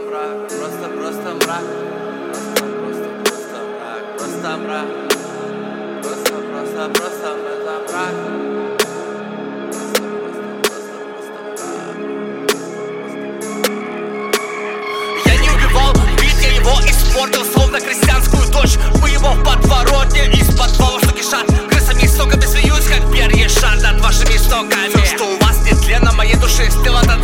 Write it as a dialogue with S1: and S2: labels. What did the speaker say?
S1: мрак Просто, просто, просто мрак. Просто мрак Просто, просто, просто мрак. Просто, просто, просто, просто мрак.
S2: Я не убивал убить я его испортил Словно крестьянскую дочь. Мы его в подворотне из подвала, что кишат Крысами и соками смеюсь, как перья шар Над вашими истоками. Все, что у вас нетленно, моей души сделано